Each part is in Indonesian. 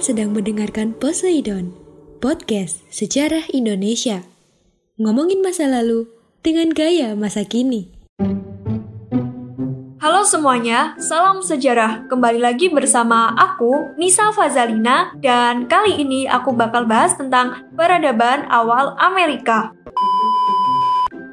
Kalian sedang mendengarkan Poseidon, podcast sejarah Indonesia. Ngomongin masa lalu dengan gaya masa kini. Halo semuanya, salam sejarah. Kembali lagi bersama aku, Nisa Fazalina, dan kali ini aku bakal bahas tentang peradaban awal Amerika.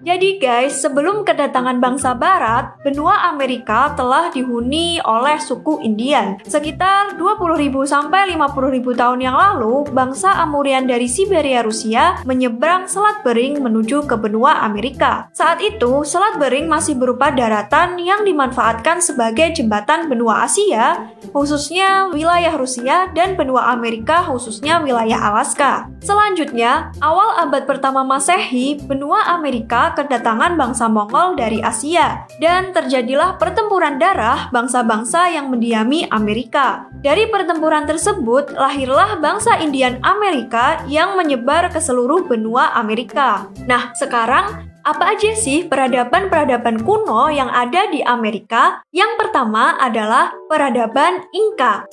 Jadi guys, sebelum kedatangan bangsa barat, benua Amerika telah dihuni oleh suku Indian. Sekitar 20.000 sampai 50.000 tahun yang lalu, bangsa Amurian dari Siberia Rusia menyeberang Selat Bering menuju ke benua Amerika. Saat itu, Selat Bering masih berupa daratan yang dimanfaatkan sebagai jembatan benua Asia, khususnya wilayah Rusia dan benua Amerika khususnya wilayah Alaska. Selanjutnya, awal abad pertama Masehi, benua Amerika kedatangan bangsa Mongol dari Asia, dan terjadilah pertempuran darah bangsa-bangsa yang mendiami Amerika. Dari pertempuran tersebut, lahirlah bangsa Indian Amerika yang menyebar ke seluruh benua Amerika. Nah, sekarang apa aja sih peradaban-peradaban kuno yang ada di Amerika? Yang pertama adalah peradaban Inka.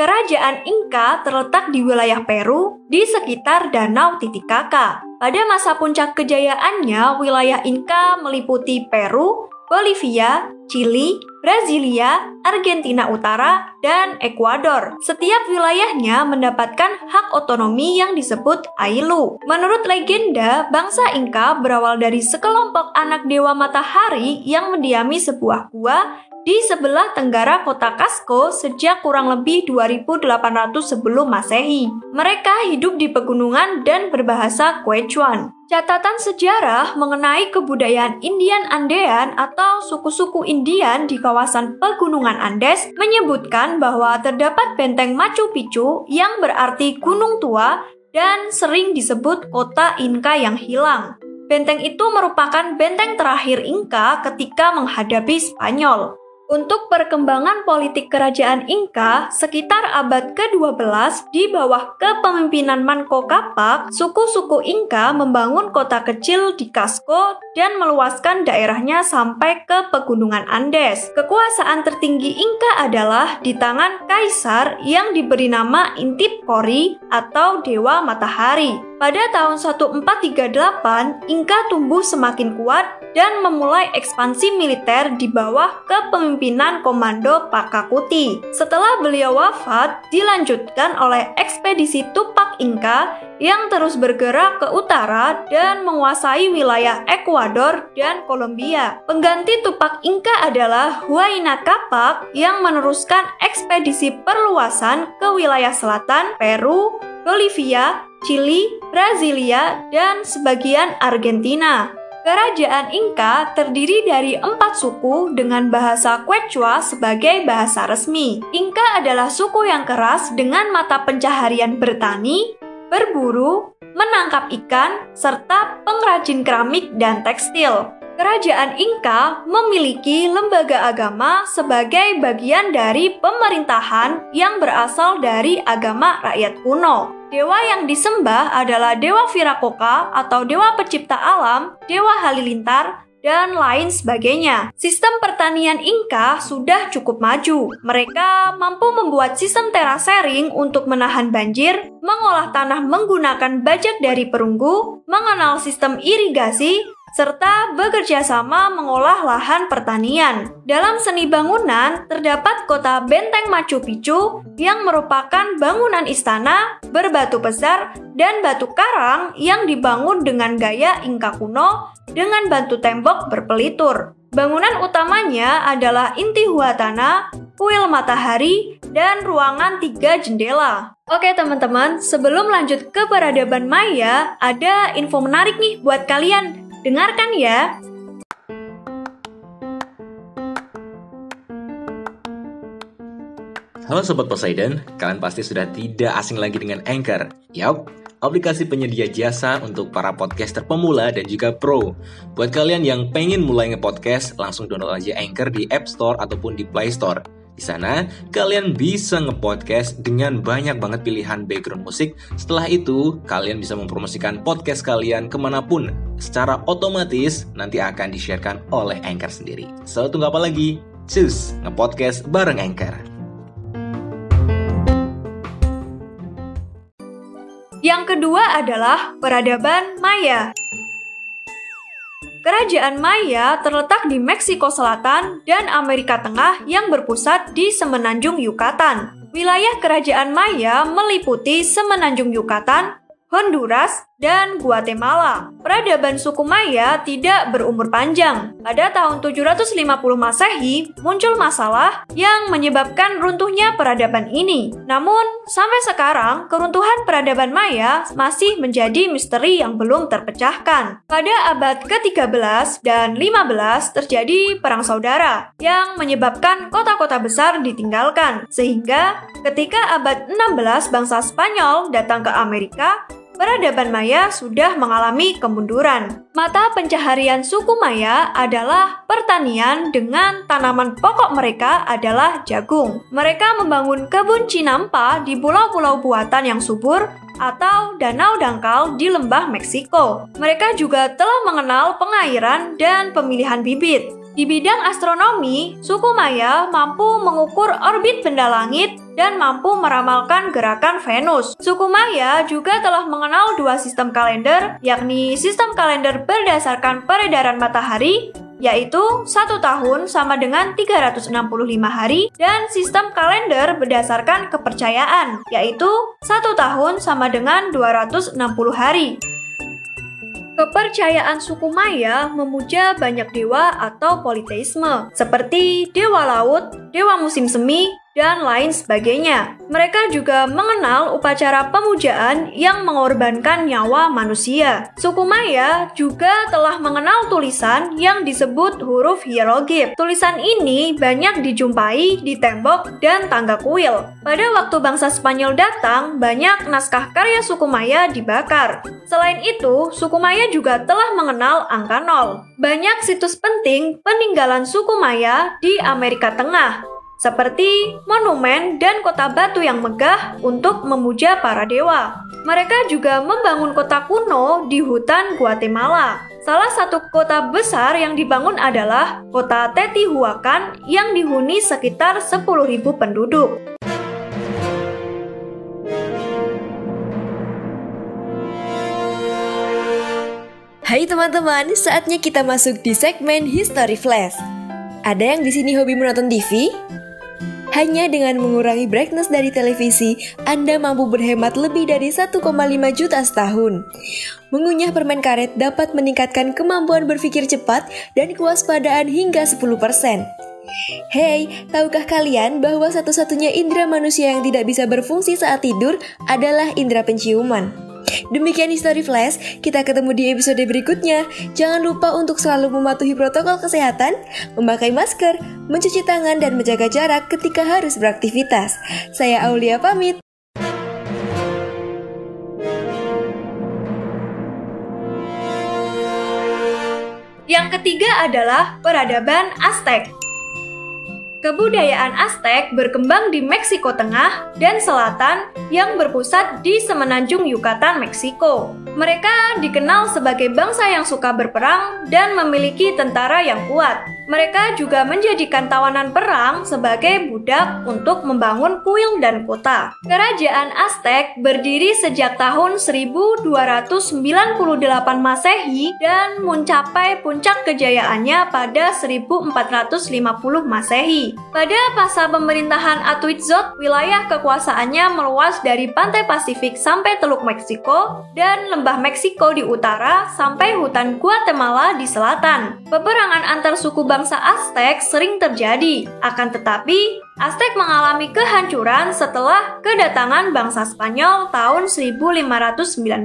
Kerajaan Inka terletak di wilayah Peru di sekitar Danau Titicaca. Pada masa puncak kejayaannya, wilayah Inka meliputi Peru, Bolivia, Chili, Brasilia, Argentina Utara, dan Ekuador. Setiap wilayahnya mendapatkan hak otonomi yang disebut Ailu. Menurut legenda, bangsa Inka berawal dari sekelompok anak dewa matahari yang mendiami sebuah gua di sebelah tenggara kota Cusco sejak kurang lebih 2800 sebelum Masehi. Mereka hidup di pegunungan dan berbahasa Quechuan. Catatan sejarah mengenai kebudayaan Indian Andean atau suku-suku Indian di kawasan pegunungan Andes menyebutkan bahwa terdapat benteng Machu Picchu yang berarti gunung tua dan sering disebut kota Inka yang hilang. Benteng itu merupakan benteng terakhir Inka ketika menghadapi Spanyol. Untuk perkembangan politik kerajaan Inka, sekitar abad ke-12 di bawah kepemimpinan Manco Capac, suku-suku Inka membangun kota kecil di Cusco dan meluaskan daerahnya sampai ke pegunungan Andes. Kekuasaan tertinggi Inka adalah di tangan kaisar yang diberi nama Intip Kori atau Dewa Matahari. Pada tahun 1438, Inka tumbuh semakin kuat dan memulai ekspansi militer di bawah kepemimpinan Komando Pakakuti. Setelah beliau wafat, dilanjutkan oleh ekspedisi Tupak Inka yang terus bergerak ke utara dan menguasai wilayah Ekuador dan Kolombia. Pengganti Tupak Inka adalah Huayna Capac yang meneruskan ekspedisi perluasan ke wilayah selatan Peru, Bolivia, Chili, Brasilia, dan sebagian Argentina. Kerajaan Inka terdiri dari empat suku dengan bahasa Quechua sebagai bahasa resmi. Inka adalah suku yang keras dengan mata pencaharian bertani, berburu, menangkap ikan, serta pengrajin keramik dan tekstil. Kerajaan Inka memiliki lembaga agama sebagai bagian dari pemerintahan yang berasal dari agama rakyat kuno. Dewa yang disembah adalah Dewa Virakoka atau Dewa Pencipta Alam, Dewa Halilintar, dan lain sebagainya. Sistem pertanian Inka sudah cukup maju. Mereka mampu membuat sistem terasering untuk menahan banjir, mengolah tanah menggunakan bajak dari perunggu, mengenal sistem irigasi, serta bekerja sama mengolah lahan pertanian. Dalam seni bangunan, terdapat kota Benteng Machu Picchu yang merupakan bangunan istana berbatu besar dan batu karang yang dibangun dengan gaya Inka kuno dengan bantu tembok berpelitur. Bangunan utamanya adalah Intihuatana, kuil matahari, dan ruangan tiga jendela. Oke teman-teman, sebelum lanjut ke peradaban Maya, ada info menarik nih buat kalian. Dengarkan ya. Halo Sobat Poseidon, kalian pasti sudah tidak asing lagi dengan Anchor. Yap, aplikasi penyedia jasa untuk para podcaster pemula dan juga pro. Buat kalian yang pengen mulai nge-podcast, langsung download aja Anchor di App Store ataupun di Play Store. Di sana, kalian bisa nge-podcast dengan banyak banget pilihan background musik. Setelah itu, kalian bisa mempromosikan podcast kalian ke mana pun. Secara otomatis, nanti akan di-sharekan oleh Anchor sendiri. So, tunggu apa lagi? Cus, nge-podcast bareng Anchor. Yang kedua adalah peradaban Maya. Kerajaan Maya terletak di Meksiko Selatan dan Amerika Tengah yang berpusat di Semenanjung Yucatan. Wilayah kerajaan Maya meliputi Semenanjung Yucatan, Honduras, dan Guatemala. Peradaban suku Maya tidak berumur panjang. Pada tahun 750 Masehi, muncul masalah yang menyebabkan runtuhnya peradaban ini. Namun, sampai sekarang, keruntuhan peradaban Maya masih menjadi misteri yang belum terpecahkan. Pada abad ke-13 dan 15 terjadi perang saudara yang menyebabkan kota-kota besar ditinggalkan. Sehingga ketika abad 16 bangsa Spanyol datang ke Amerika, peradaban Maya sudah mengalami kemunduran. Mata pencaharian suku Maya adalah pertanian dengan tanaman pokok mereka adalah jagung. Mereka membangun kebun cinampa di pulau-pulau buatan yang subur atau danau dangkal di lembah Meksiko. Mereka juga telah mengenal pengairan dan pemilihan bibit. Di bidang astronomi, suku Maya mampu mengukur orbit benda langit dan mampu meramalkan gerakan Venus. Suku Maya juga telah mengenal dua sistem kalender, yakni sistem kalender berdasarkan peredaran matahari yaitu satu tahun sama dengan 365 hari dan sistem kalender berdasarkan kepercayaan, yaitu satu tahun sama dengan 260 hari. Kepercayaan suku Maya memuja banyak dewa atau politeisme, seperti dewa laut, dewa musim semi, dan lain sebagainya. Mereka juga mengenal upacara pemujaan yang mengorbankan nyawa manusia. Suku Maya juga telah mengenal tulisan yang disebut huruf hieroglif. Tulisan ini banyak dijumpai di tembok dan tangga kuil. Pada waktu bangsa Spanyol datang, banyak naskah karya suku Maya dibakar. Selain itu, suku Maya juga telah mengenal angka nol. Banyak situs penting peninggalan suku Maya di Amerika Tengah, seperti monumen dan kota batu yang megah untuk memuja para dewa. Mereka juga membangun kota kuno di hutan Guatemala. Salah satu kota besar yang dibangun adalah kota Teotihuacan yang dihuni sekitar 10.000 penduduk. Hai teman-teman, saatnya kita masuk di segmen History Flash. Ada yang di sini hobi menonton TV? Hanya dengan mengurangi brightness dari televisi, Anda mampu berhemat lebih dari 1,5 juta setahun. Mengunyah permen karet dapat meningkatkan kemampuan berpikir cepat dan kewaspadaan hingga 10%. Hey, tahukah kalian bahwa satu-satunya indera manusia yang tidak bisa berfungsi saat tidur adalah indera penciuman? Demikian History Flash, kita ketemu di episode berikutnya. Jangan lupa untuk selalu mematuhi protokol kesehatan, memakai masker, mencuci tangan, dan menjaga jarak ketika harus beraktivitas. Saya Aulia pamit. Yang ketiga adalah peradaban Aztec. Kebudayaan Aztec berkembang di Meksiko Tengah dan Selatan yang berpusat di semenanjung Yucatan, Meksiko. Mereka dikenal sebagai bangsa yang suka berperang dan memiliki tentara yang kuat. Mereka juga menjadikan tawanan perang sebagai budak untuk membangun kuil dan kota. Kerajaan Aztec berdiri sejak tahun 1298 Masehi dan mencapai puncak kejayaannya pada 1450 Masehi. Pada masa pemerintahan Atuitzot, wilayah kekuasaannya meluas dari pantai Pasifik sampai Teluk Meksiko dan lembah Meksiko di utara sampai hutan Guatemala di selatan. Peperangan antar suku bangsa bangsa Aztec sering terjadi. Akan tetapi, Aztec mengalami kehancuran setelah kedatangan bangsa Spanyol tahun 1519.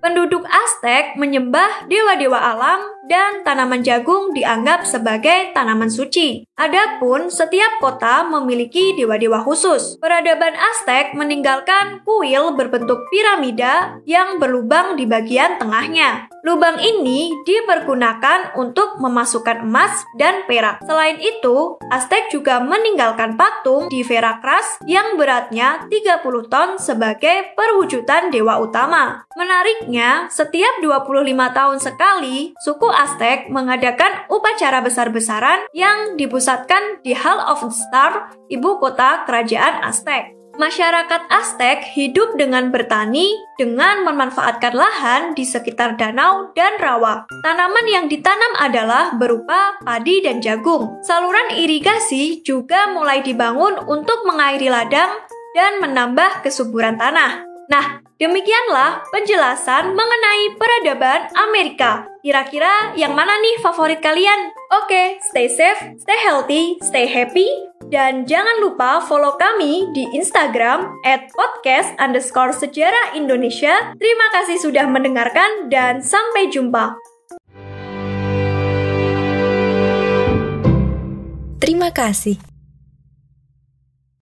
Penduduk Aztec menyembah dewa-dewa alam dan tanaman jagung dianggap sebagai tanaman suci. Adapun setiap kota memiliki dewa-dewa khusus. Peradaban Aztec meninggalkan kuil berbentuk piramida yang berlubang di bagian tengahnya. Lubang ini dipergunakan untuk memasukkan emas dan perak. Selain itu, Aztec juga meninggalkan patung di Veracruz yang beratnya 30 ton sebagai perwujudan dewa utama. Menariknya, setiap 25 tahun sekali, suku Aztec mengadakan upacara besar-besaran yang dipusatkan di Hall of Star, ibu kota kerajaan Aztec. Masyarakat Aztec hidup dengan bertani dengan memanfaatkan lahan di sekitar danau dan rawa. Tanaman yang ditanam adalah berupa padi dan jagung. Saluran irigasi juga mulai dibangun untuk mengairi ladang dan menambah kesuburan tanah. Nah, demikianlah penjelasan mengenai peradaban Amerika. Kira-kira yang mana nih favorit kalian? Oke, stay safe, stay healthy, stay happy, dan jangan lupa follow kami di Instagram at podcast underscore sejarah Indonesia. Terima kasih sudah mendengarkan dan sampai jumpa. Terima kasih.